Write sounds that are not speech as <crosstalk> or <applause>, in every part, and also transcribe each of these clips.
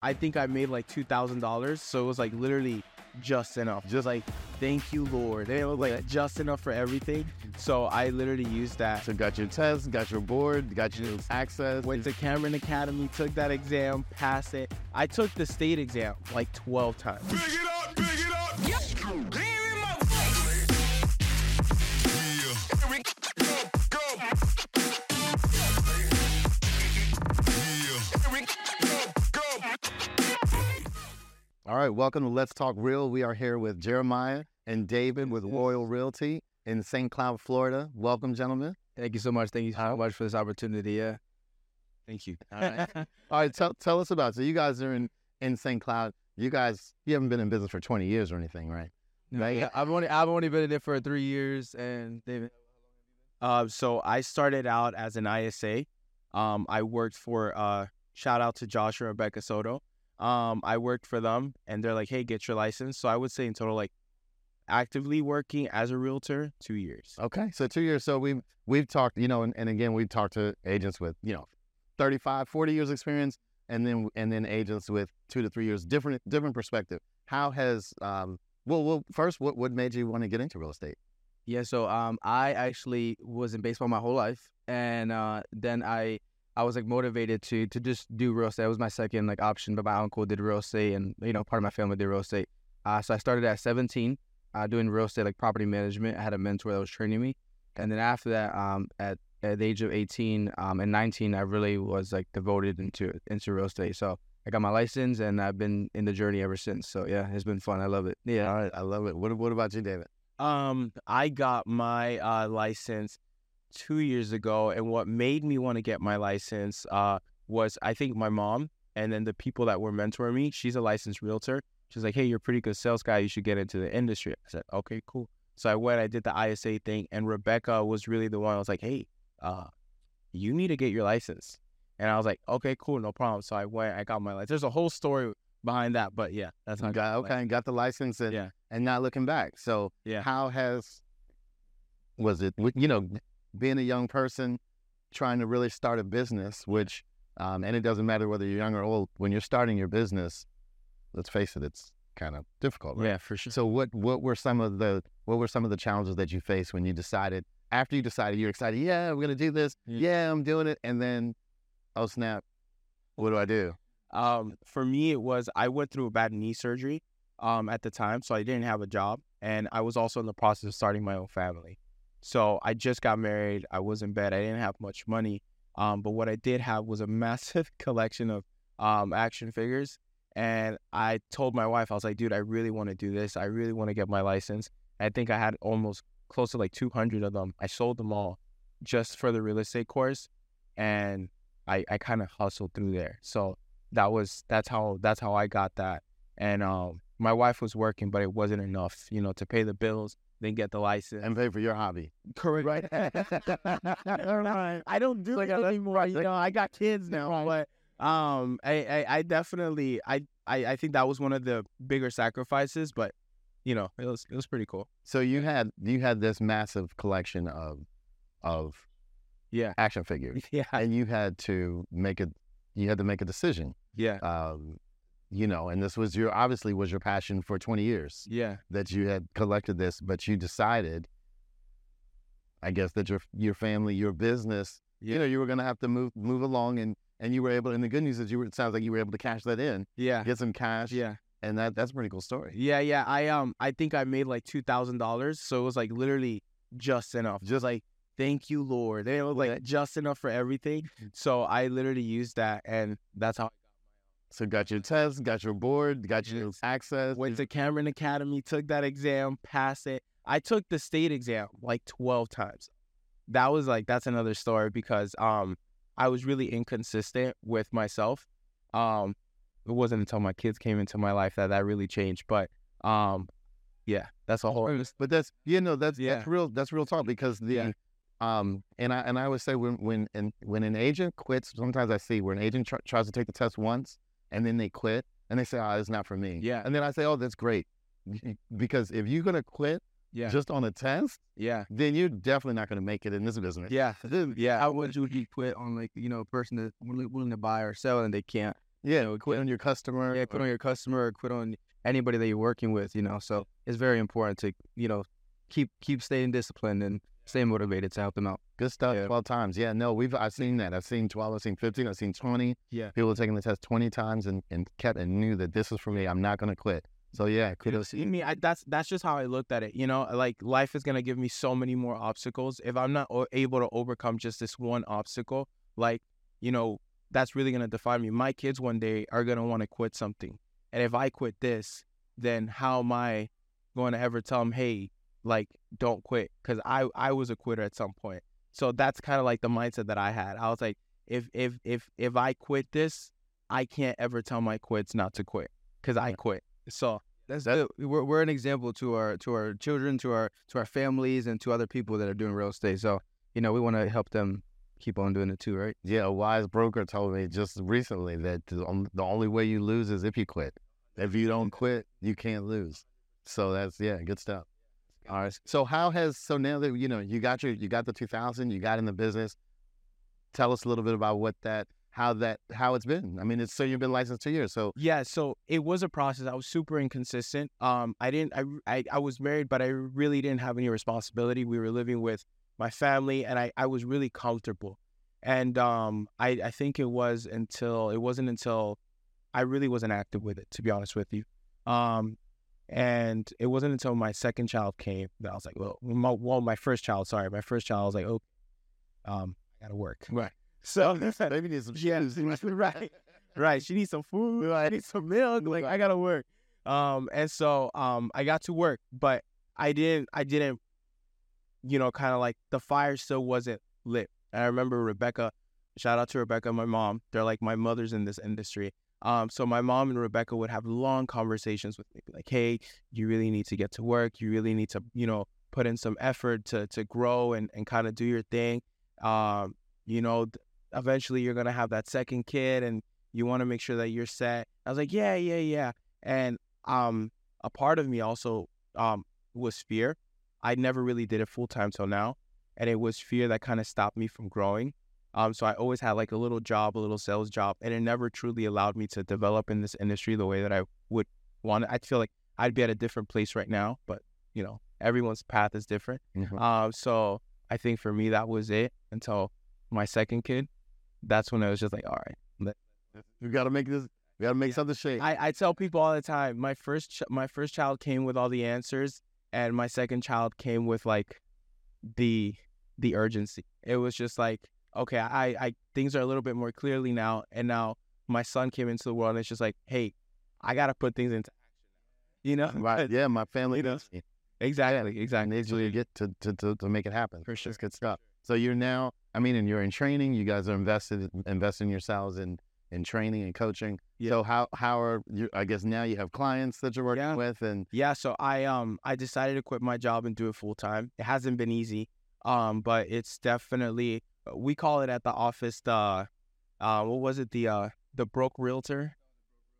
I think I made like two thousand dollars, so it was like literally just enough. Just like thank you, Lord. It was like just enough for everything. So I literally used that. So got your test, got your board, got your access. Went to Cameron Academy, took that exam, passed it. I took the state exam like twelve times. Right, welcome to Let's Talk Real. We are here with Jeremiah and David with Royal Realty in St. Cloud, Florida. Welcome, gentlemen. Thank you so much. Thank you so much for this opportunity. Yeah. Thank you. All right. <laughs> All right, tell, tell us about it. So you guys are in, in St. Cloud. You guys, you haven't been in business for 20 years or anything, right? Right. Yeah, I've only I've only been in it for three years, and David. Uh, so I started out as an ISA. Um, I worked for uh, shout out to Josh and Rebecca Soto. Um, I worked for them, and they're like, "Hey, get your license." So I would say in total, like, actively working as a realtor, two years. Okay, so two years. So we've we've talked, you know, and, and again we've talked to agents with you know, 35, 40 years experience, and then and then agents with two to three years, different different perspective. How has um well well first what what made you want to get into real estate? Yeah, so um, I actually was in baseball my whole life, and uh, then I I was like motivated to to just do real estate. It was my second like option, but my uncle did real estate, and you know part of my family did real estate. Uh, so I started at 17, uh, doing real estate like property management. I had a mentor that was training me, and then after that, um, at at the age of 18 um, and 19, I really was like devoted into into real estate. So I got my license, and I've been in the journey ever since. So yeah, it's been fun. I love it. Yeah. All right, I love it. What what about you, David? Um, I got my uh, license two years ago, and what made me want to get my license uh, was I think my mom and then the people that were mentoring me. She's a licensed realtor. She's like, "Hey, you're a pretty good sales guy. You should get into the industry." I said, "Okay, cool." So I went. I did the ISA thing, and Rebecca was really the one. I was like, "Hey, uh, you need to get your license," and I was like, "Okay, cool, no problem." So I went. I got my license. There's a whole story behind that, but yeah, that's I got okay, got the license and Yeah. and not looking back. So Yeah. how has was it you know being a young person trying to really start a business, which um, and it doesn't matter whether you're young or old. When you're starting your business, let's face it, it's kind of difficult. Right? Yeah, for sure. So what what were some of the what were some of the challenges that you faced when you decided after you decided you're excited? Yeah, we're gonna do this. Yeah. Yeah, I'm doing it, and then oh snap, what do I do? Um, for me, it was I went through a bad knee surgery um, at the time, so I didn't have a job, and I was also in the process of starting my own family. So I just got married. I was in bed. I didn't have much money, um, but what I did have was a <laughs> massive collection of um, action figures. And I told my wife, I was like, dude, I really want to do this. I really want to get my license. I think I had almost close to like 200 of them. I sold them all just for the real estate course, and I, I kind of hustled through there. So that was that's how that's how I got that. And um, my wife was working, but it wasn't enough, you know, to pay the bills, then get the license. And pay for your hobby. correct, right? <laughs> I don't do it anymore. You know, I got kids <laughs> now, but um, I, I, I definitely, I, I, I think that was one of the bigger sacrifices, but you know, it was, it was pretty cool. So you had you had this massive collection of of Yeah, action figures, <laughs> yeah, and you had to make a you had to make a decision. yeah, Um, you know, and this was your obviously was your passion for 20 years yeah, that you had collected this, but you decided, I guess that your your family, your business, yeah, you know, you were going to have to move move along, and and you were able. And the good news is, you were. It sounds like you were able to cash that in, yeah, get some cash, yeah. and that that's a pretty cool story. Yeah, yeah. I um I think I made like two thousand dollars. So it was like literally just enough. Just like thank you, Lord. It was like Yeah. just enough for everything. So I literally used that and that's how So got your test, got your board, got your Yes. access. Went to Cameron Academy, took that exam, passed it. I took the state exam like twelve times. That was like that's another story because um I was really inconsistent with myself. Um it wasn't until my kids came into my life that that really changed. But um yeah, that's a whole But that's you know that's Yeah. that's real that's real talk because the Yeah. um and I and I always say when when and when an agent quits sometimes I see where an agent tr- tries to take the test once and then they quit and they say oh it's not for me Yeah. and then I say oh that's great because if you're gonna quit yeah. just on a test yeah. then you're definitely not gonna make it in this business Yeah, <laughs> yeah. How would you quit on like you know a person that's willing, to buy or sell and they can't? Yeah, know, quit on your customer. yeah, quit on your customer or quit on anybody that you're working with, you know. So it's very important to, you know, keep keep staying disciplined and stay motivated to help them out. Good stuff. Yeah. Twelve times. Yeah. No, we've I've seen that. I've seen twelve. I've seen fifteen. I've seen twenty. Yeah. People taking the test twenty times and and kept and knew that this is for me. I'm not going to quit. So yeah, kudos. I mean, I, that's that's just how I looked at it. You know, like life is gonna give me so many more obstacles. If I'm not o- able to overcome just this one obstacle, like you know, that's really gonna define me. My kids one day are gonna want to quit something, and if I quit this, then how am I going to ever tell them, hey, like don't quit? Because I I was a quitter at some point. So that's kind of like the mindset that I had. I was like, if if if if I quit this, I can't ever tell my quits not to quit because I quit. So That's good. We're, we're an example to our to our children, to our to our families, and to other people that are doing real estate. So you know, we want to help them keep on doing it too, right? Yeah, a wise broker told me just recently that the only way you lose is if you quit. If you don't quit, you can't lose. So that's yeah, good stuff. All right. So how has so now that you know you got your you got the 2000, you got in the business. Tell us a little bit about what that how that how it's been. I mean, it's so you've been licensed two years. So Yeah, so it was a process. I was super inconsistent. Um, I didn't. I, I I was married, but I really didn't have any responsibility. We were living with my family, and I I was really comfortable. And um, I I think it was until it wasn't until I really wasn't active with it, to be honest with you. Um, and it wasn't until my second child came that I was like, well, my, well, my first child. Sorry, my first child. I was like, oh, um, I gotta work. Right. So <laughs> maybe need some yeah, <laughs> right, <laughs> right. She needs some food. I need some milk. Like I gotta work. Um, and so um, I got to work, but I didn't. I didn't. You know, kind of like the fire still wasn't lit. And I remember Rebecca. Shout out to Rebecca, my mom. They're like my mothers in this industry. Um, so my mom and Rebecca would have long conversations with me, like, "Hey, you really need to get to work. You really need to, you know, put in some effort to to grow and and kind of do your thing. Um, you know, eventually you're gonna have that second kid, and you want to make sure that you're set." I was like, "Yeah, yeah, yeah." And um, a part of me also um was fear. I never really did it full time till now, and it was fear that kind of stopped me from growing. Um, so I always had like a little job, a little sales job, and it never truly allowed me to develop in this industry the way that I would want. I feel like I'd be at a different place right now, but you know, everyone's path is different. Mhm. Um, so I think for me that was it until my second kid. That's when I was just like, all right. We got to make this. We got to make Yeah. something shake. I, I tell people all the time, my first ch- my first child came with all the answers, and my second child came with like the the urgency. It was just like, okay, I I things are a little bit more clearly now, and now my son came into the world, and it's just like, hey, I gotta put things into action. You know, right. Yeah, my <laughs> family You know, exactly, and exactly. needs to get to, to, to, to make it happen. For sure. Good stuff. So you're now, I mean, and you're in training. You guys are invested, investing yourselves in in training and coaching. Yeah. So how how are you? I guess now you have clients that you're working Yeah. with, and Yeah, so I um I decided to quit my job and do it full time. It hasn't been easy, um, but it's definitely we call it at the office the uh what was it the uh the broke realtor.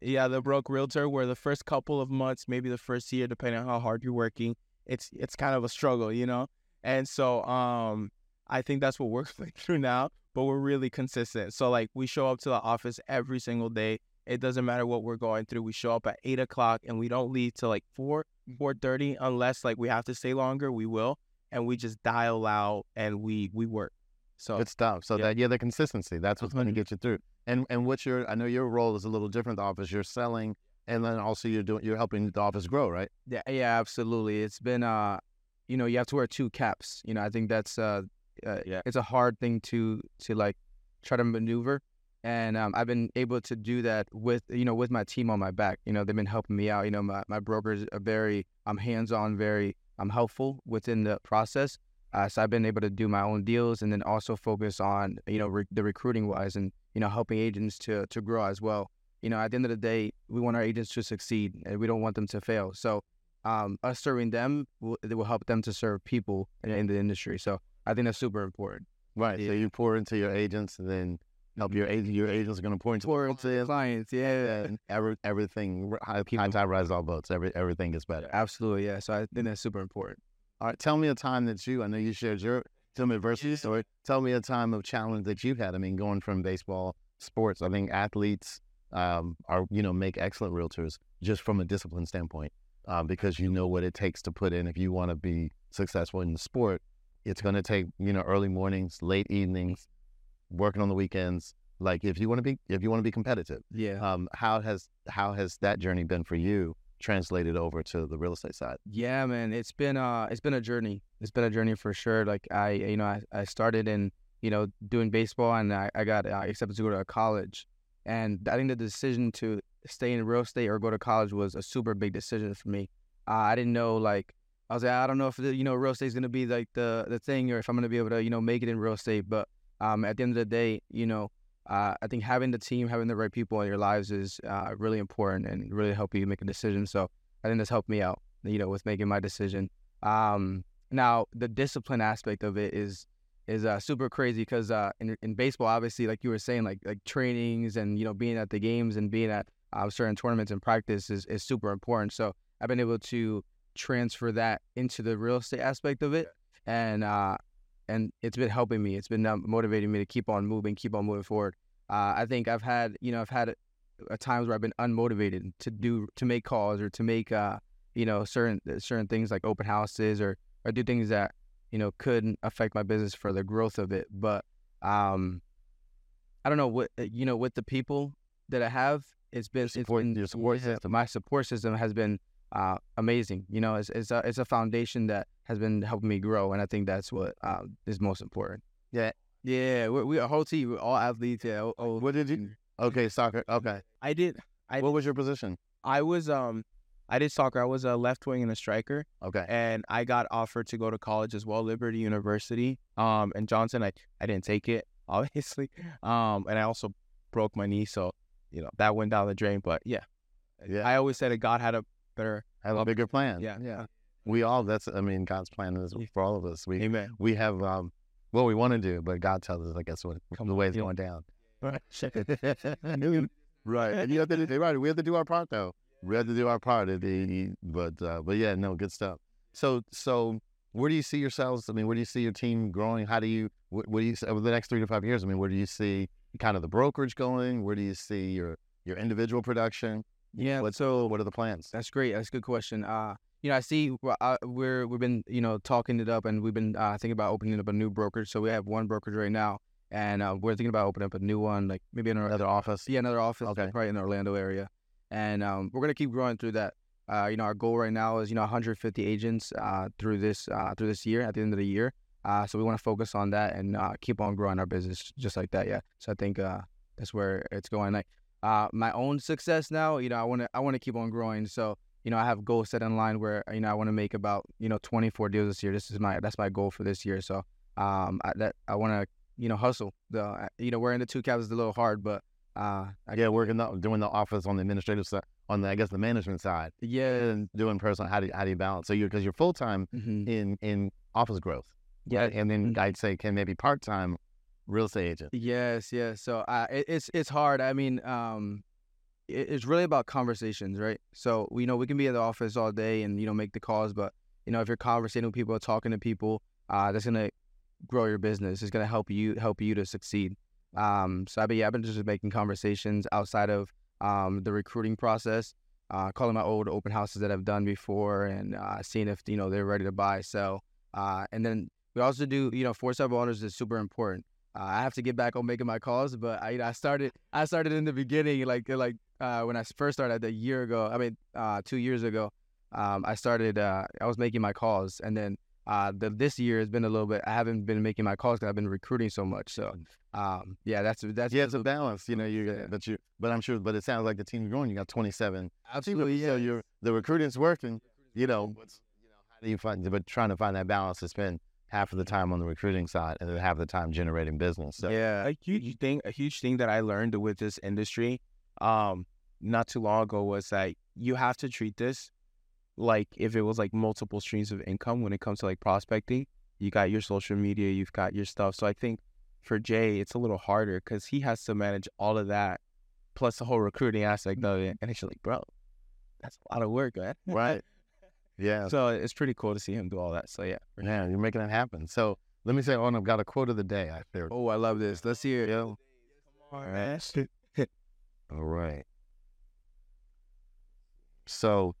Yeah, the broke realtor where the first couple of months, maybe the first year, depending on how hard you're working, it's it's kind of a struggle, you know. And so um I think that's what we're <laughs> going through now, but we're really consistent. So like we show up to the office every single day. It doesn't matter what we're going through. We show up at eight o'clock and we don't leave till like four, four thirty, unless like we have to stay longer. We will, and we just dial out and we we work. So good stuff. So yeah. that yeah, the consistency. That's what's going to get you through. And and what's your? I know your role is a little different. The office you're selling, and then also you're doing you're helping the office grow, right? Yeah, yeah, absolutely. It's been uh, you know, you have to wear two caps. You know, I think that's uh, uh Yeah. it's a hard thing to to like try to maneuver, and um, I've been able to do that with you know with my team on my back. You know, they've been helping me out. You know, my my brokers are very um hands on, very um helpful within the process. Uh, so I've been able to do my own deals and then also focus on you know re- the recruiting wise and you know helping agents to to grow as well. You know, at the end of the day, we want our agents to succeed and we don't want them to fail. So um, us serving them will, it will help them to serve people in, in the industry. So I think that's super important. Right. So you pour into your agents, and then help your agent. Your agents are going to pour into For clients, clients, yeah, and every, everything high, high tide rises all boats. Every everything gets better. absolutely, yeah. So I think that's super important. All right, tell me a time that you, I know you shared your some adversity story. Tell me a time of challenge that you've had. I mean, going from baseball, sports, I think athletes, um, are you know make excellent realtors just from a discipline standpoint um, because you know what it takes to put in if you want to be successful in the sport. It's going to take you know early mornings, late evenings, working on the weekends. Like if you want to be if you want to be competitive, Yeah. um, how has how has that journey been for you translated over to the real estate side? Yeah, man, it's been uh it's been a journey. It's been a journey for sure. Like I you know, I, I started in, you know, doing baseball and I, I got uh, accepted to go to college. And I think the decision to stay in real estate or go to college was a super big decision for me. Uh, I didn't know like I was like I don't know if the, you know real estate is gonna be like the the thing or if I'm gonna be able to you know make it in real estate. But um at the end of the day, you know, uh, I think having the team, having the right people in your lives is uh, really important and really help you make a decision. So I think that's helped me out, you know, with making my decision. Um, now the discipline aspect of it is is uh, super crazy because uh, in in baseball, obviously, like you were saying, like like trainings and you know being at the games and being at uh, certain tournaments and practice is is super important. So I've been able to transfer that into the real estate aspect of it, and uh, and it's been helping me. It's been motivating me to keep on moving, keep on moving forward. Uh, I think I've had, you know, I've had uh, times where I've been unmotivated to do to make calls or to make, uh, you know, certain certain things like open houses or or do things that you know could affect my business for the growth of it. But um, I don't know what uh, you know with the people that I have. It's been been your support system. My support system has been uh, amazing. You know, it's it's a it's a foundation that has been helping me grow, and I think that's what uh, is most important. Yeah. Yeah, we're, we a whole team, we're all athletes. Yeah. Oh, oh, What did you? Okay, soccer. Okay, I did. I what was your position? I was um I did soccer. I was a left wing and a striker, Okay, and I got offered to go to college as well, Liberty University. Um, and Johnson, I I didn't take it, <laughs> obviously. Um, and I also broke my knee, so you know that went down the drain. But yeah, yeah, I always said that God had a better. have a bigger plan. Yeah. yeah. We all. That's. I mean, God's plan is for all of us. We Amen. we have um what we want to do, but God tells us, I guess, what Come the way it's going down. Right. <laughs> <laughs> right, and you have to. Right, we have to do our part though. We have to do our part. But uh, but yeah, no, good stuff. So so where do you see yourselves? I mean, where do you see your team growing? How do you? What, what do you over the next three to five years? I mean, where do you see kind of the brokerage going? Where do you see your your individual production? Yeah. What so what are the plans? That's great. That's a good question. Uh, you know, I see uh, we're we've been you know talking it up, and we've been uh, thinking about opening up a new brokerage. So we have one brokerage right now, and uh, we're thinking about opening up a new one, like maybe in our Another office. yeah another office, Okay. probably in the Orlando area, and um, we're gonna keep growing through that. Uh, you know, our goal right now is you know 150 agents uh, through this uh, through this year at the end of the year. Uh, so we want to focus on that and uh, keep on growing our business just like that. Yeah. So I think uh, that's where it's going. Like uh, my own success now, you know, I want to I want to keep on growing. So you know, I have goals set in line where you know I want to make about you know 24 deals this year. This is my that's my goal for this year. So um, I, that I want to you know hustle. The you know wearing the two caps is a little hard, but uh, I, yeah, working the, doing the office on the administrative side, on the I guess the management side, yeah, and doing personal. How do how do you balance? So you because you're full time mhm. in in office growth, yeah, right? and then Mhm. I'd say can maybe part time real estate agent. Yes, yes. So uh, it, it's it's hard. I mean, um, it, it's really about conversations, right? So you know, we can be in the office all day and you know make the calls, but you know, if you're conversating with people, talking to people, uh, that's gonna grow your business. It's gonna help you help you to succeed. Um, so I be yeah, I've been just making conversations outside of um the recruiting process, uh, calling my old open houses that I've done before and uh, seeing if you know they're ready to buy, sell. Uh, and then we also do you know four sub owners is super important. Uh, I have to get back on making my calls, but I, I started I started in the beginning, like like uh, when I first started a year ago. I mean, uh, two years ago, um, I started. Uh, I was making my calls, and then uh, the, this year has been a little bit. I haven't been making my calls because I've been recruiting so much. So, um, yeah, that's that's Yeah, it's a balance, you know. You Yeah. but you but I'm sure. But it sounds like the team's growing. You got 27. absolutely So yeah. you're the recruiting's working. You know, you know how do you find? But trying to find that balance has spend half of the time on the recruiting side and then half of the time generating business. So yeah, a huge thing a huge thing that i learned with this industry um not too long ago was that you have to treat this like if it was like multiple streams of income when it comes to like prospecting you got your social media you've got your stuff so i think for jay it's a little harder because he has to manage all of that plus the whole recruiting aspect of it and it's like bro that's a lot of work man <laughs> right. Yeah. so it's pretty cool to see him do all that so yeah Yeah, you're making it happen. So let me say, oh, I've got a quote of the day. I feel. Oh, I love this. Let's hear it. All right. All right. So,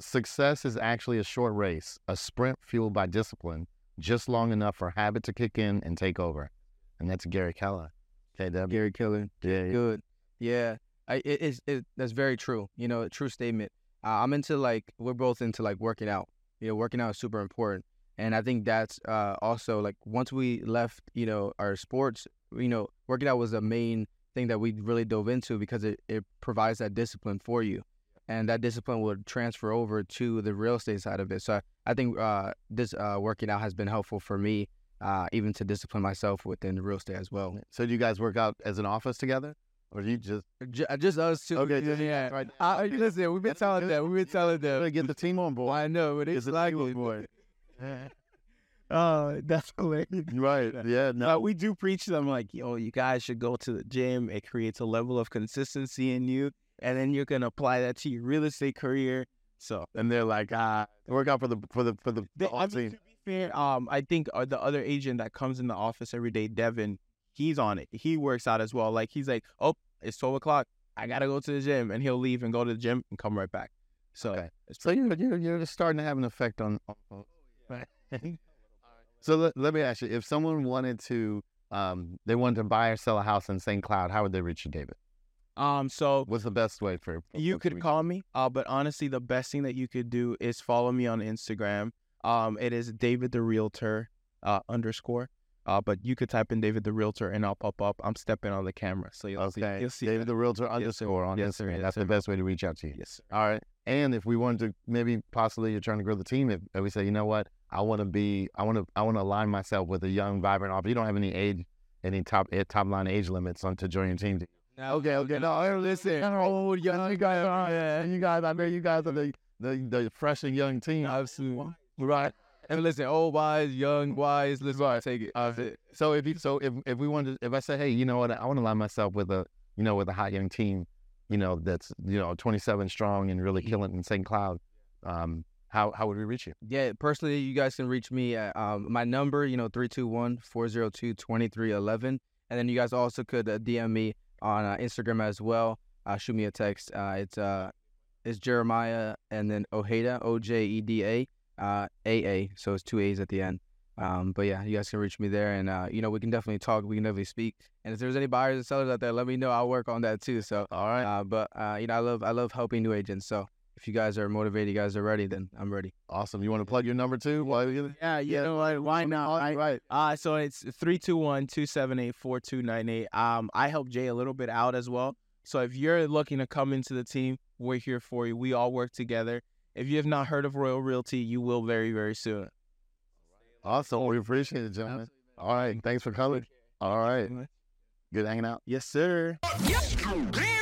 success is actually a short race, a sprint fueled by discipline, just long enough for habit to kick in and take over. And that's Gary Keller. KW. Gary Keller. Yeah. Good. Yeah. I, it, it's it, that's very true. You know, a true statement. Uh, I'm into like we're both into like working out. You know, working out is super important, and I think that's uh, also like once we left, you know, our sports, you know, working out was the main thing that we really dove into because it, it provides that discipline for you, and that discipline would transfer over to the real estate side of it. So I, I think uh, this uh, working out has been helpful for me, uh, even to discipline myself within the real estate as well. So, do you guys work out as an office together? Or you just Ju- just us two. Okay, yeah, yeah. right. I, listen, we've been telling them. We've been telling them. Gotta get the team on board? I know, but it's like on board. <laughs> <laughs> Oh, that's hilarious. Right. Yeah. No. But we do preach them like, yo, you guys should go to the gym. It creates a level of consistency in you, and then you're gonna apply that to your real estate career. So And they're like, ah, work out for the for the for the, They, the I mean, team. to be fair, um, I think uh, the other agent that comes in the office every day, Devin, he's on it. He works out as well. Like he's like, oh, it's twelve o'clock. I gotta go to the gym, and he'll leave and go to the gym and come right back. So Okay. it's So you're you're you're just starting to have an effect on. on on- <laughs> right. so let, let me ask you: If someone wanted to, um, they wanted to buy or sell a house in St. Cloud, how would they reach you, David? um, so What's the best way for? you could call me. Uh, but honestly, the best thing that you could do is follow me on Instagram. Um, it is David the Realtor uh underscore. Uh, but you could type in David the Realtor and I'll pop up. I'm stepping on the camera, so you'll see. You'll see. David that. the Realtor Yes, underscore on Yes, sir. Instagram. Yes, That's the best way to reach out to you. Yes, sir. All right. And if we wanted to maybe possibly you're trying to grow the team, if, if we say, you know what, I want to be, I want to, I want to align myself with a young, vibrant office. You don't have any age, any top eh, top line age limits on to join your team. Okay, okay. No, hey, listen. Oh, young, you guys are, yeah, you guys, I know you guys are the the, the fresh and young team. Absolutely. Right. And listen, old wise, young wise. Let's take it. Uh, so if you, so if if we wanted, if I say, hey, you know what, I want to align myself with a, you know, with a hot young team, you know, that's you know 27 strong and really killing in St. Cloud, um, how how would we reach you? Yeah, personally, you guys can reach me at um, my number, you know, 321-402-2311. And then you guys also could uh, DM me on uh, Instagram as well. Uh, shoot me a text. Uh, it's uh, it's Jeremiah and then Ojeda, O J E D A, uh, A A. So it's two A's at the end. Um, but yeah, you guys can reach me there, and uh, you know, we can definitely talk. We can definitely speak. And if there's any buyers and sellers out there, let me know. I'll work on that too. So, All right. uh, but uh, you know, I love I love helping new agents. So if you guys are motivated, you guys are ready, then I'm ready. Awesome. You want to plug your number too? While you Yeah, you know what? Why not? All right? right. Uh, so it's 321-278-4298. Um, I help Jay a little bit out as well. So if you're looking to come into the team, we're here for you. We all work together. If you have not heard of Royal Realty, you will very, very soon. Awesome. We appreciate it, gentlemen. All right. Thanks for coming. All right. Good hanging out. Yes, sir. Clean